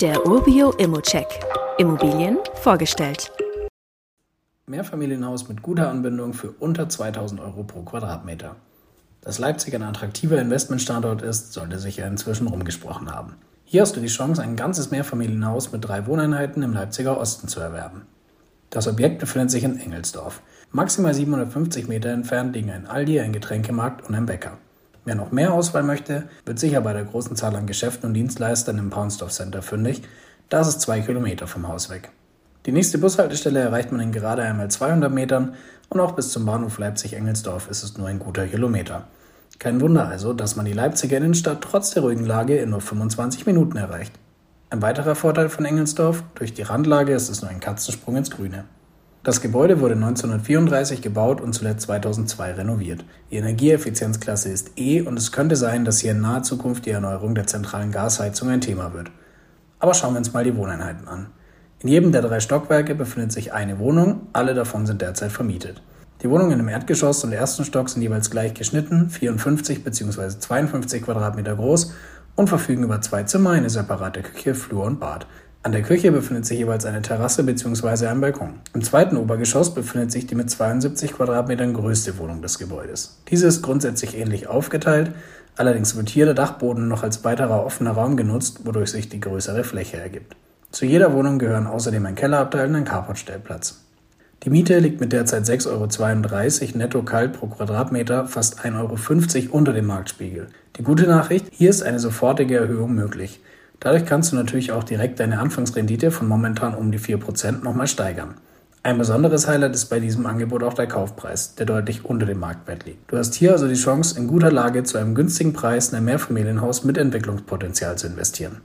Der Urbio Immocheck. Immobilien vorgestellt. Mehrfamilienhaus mit guter Anbindung für unter 2000 Euro pro Quadratmeter. Dass Leipzig ein attraktiver Investmentstandort ist, sollte sich ja inzwischen rumgesprochen haben. Hier hast du die Chance, ein ganzes Mehrfamilienhaus mit drei Wohneinheiten im Leipziger Osten zu erwerben. Das Objekt befindet sich in Engelsdorf. Maximal 750 Meter entfernt liegen ein Aldi, ein Getränkemarkt und ein Bäcker. Wer noch mehr Auswahl möchte, wird sicher bei der großen Zahl an Geschäften und Dienstleistern im Paunsdorf Center fündig. Das ist zwei Kilometer vom Haus weg. Die nächste Bushaltestelle erreicht man in gerade einmal 200 Metern und auch bis zum Bahnhof Leipzig-Engelsdorf ist es nur ein guter Kilometer. Kein Wunder also, dass man die Leipziger Innenstadt trotz der ruhigen Lage in nur 25 Minuten erreicht. Ein weiterer Vorteil von Engelsdorf, durch die Randlage ist es nur ein Katzensprung ins Grüne. Das Gebäude wurde 1934 gebaut und zuletzt 2002 renoviert. Die Energieeffizienzklasse ist E und es könnte sein, dass hier in naher Zukunft die Erneuerung der zentralen Gasheizung ein Thema wird. Aber schauen wir uns mal die Wohneinheiten an. In jedem der drei Stockwerke befindet sich eine Wohnung, alle davon sind derzeit vermietet. Die Wohnungen im Erdgeschoss und ersten Stock sind jeweils gleich geschnitten, 54 bzw. 52 Quadratmeter groß und verfügen über zwei Zimmer, eine separate Küche, Flur und Bad. An der Küche befindet sich jeweils eine Terrasse bzw. ein Balkon. Im zweiten Obergeschoss befindet sich die mit 72 Quadratmetern größte Wohnung des Gebäudes. Diese ist grundsätzlich ähnlich aufgeteilt, allerdings wird hier der Dachboden noch als weiterer offener Raum genutzt, wodurch sich die größere Fläche ergibt. Zu jeder Wohnung gehören außerdem ein Kellerabteil und ein Carportstellplatz. Die Miete liegt mit derzeit 6,32 Euro netto kalt pro Quadratmeter, fast 1,50 Euro unter dem Marktspiegel. Die gute Nachricht, hier ist eine sofortige Erhöhung möglich. Dadurch kannst du natürlich auch direkt deine Anfangsrendite von momentan um die 4% nochmal steigern. Ein besonderes Highlight ist bei diesem Angebot auch der Kaufpreis, der deutlich unter dem Marktwert liegt. Du hast hier also die Chance, in guter Lage zu einem günstigen Preis in ein Mehrfamilienhaus mit Entwicklungspotenzial zu investieren.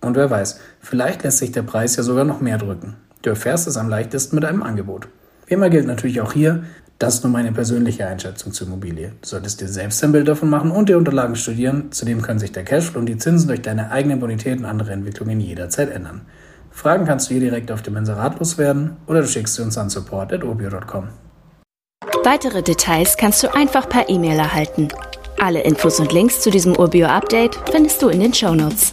Und wer weiß, vielleicht lässt sich der Preis ja sogar noch mehr drücken. Du erfährst es am leichtesten mit einem Angebot. Wie immer gilt natürlich auch hier, das ist nur meine persönliche Einschätzung zur Immobilie. Du solltest dir selbst ein Bild davon machen und die Unterlagen studieren. Zudem können sich der Cashflow und die Zinsen durch deine eigene Bonität und andere Entwicklungen jederzeit ändern. Fragen kannst du hier direkt auf dem Inserat loswerden oder du schickst sie uns an support.obio.com. Weitere Details kannst du einfach per E-Mail erhalten. Alle Infos und Links zu diesem Urbio-Update findest du in den Show Notes.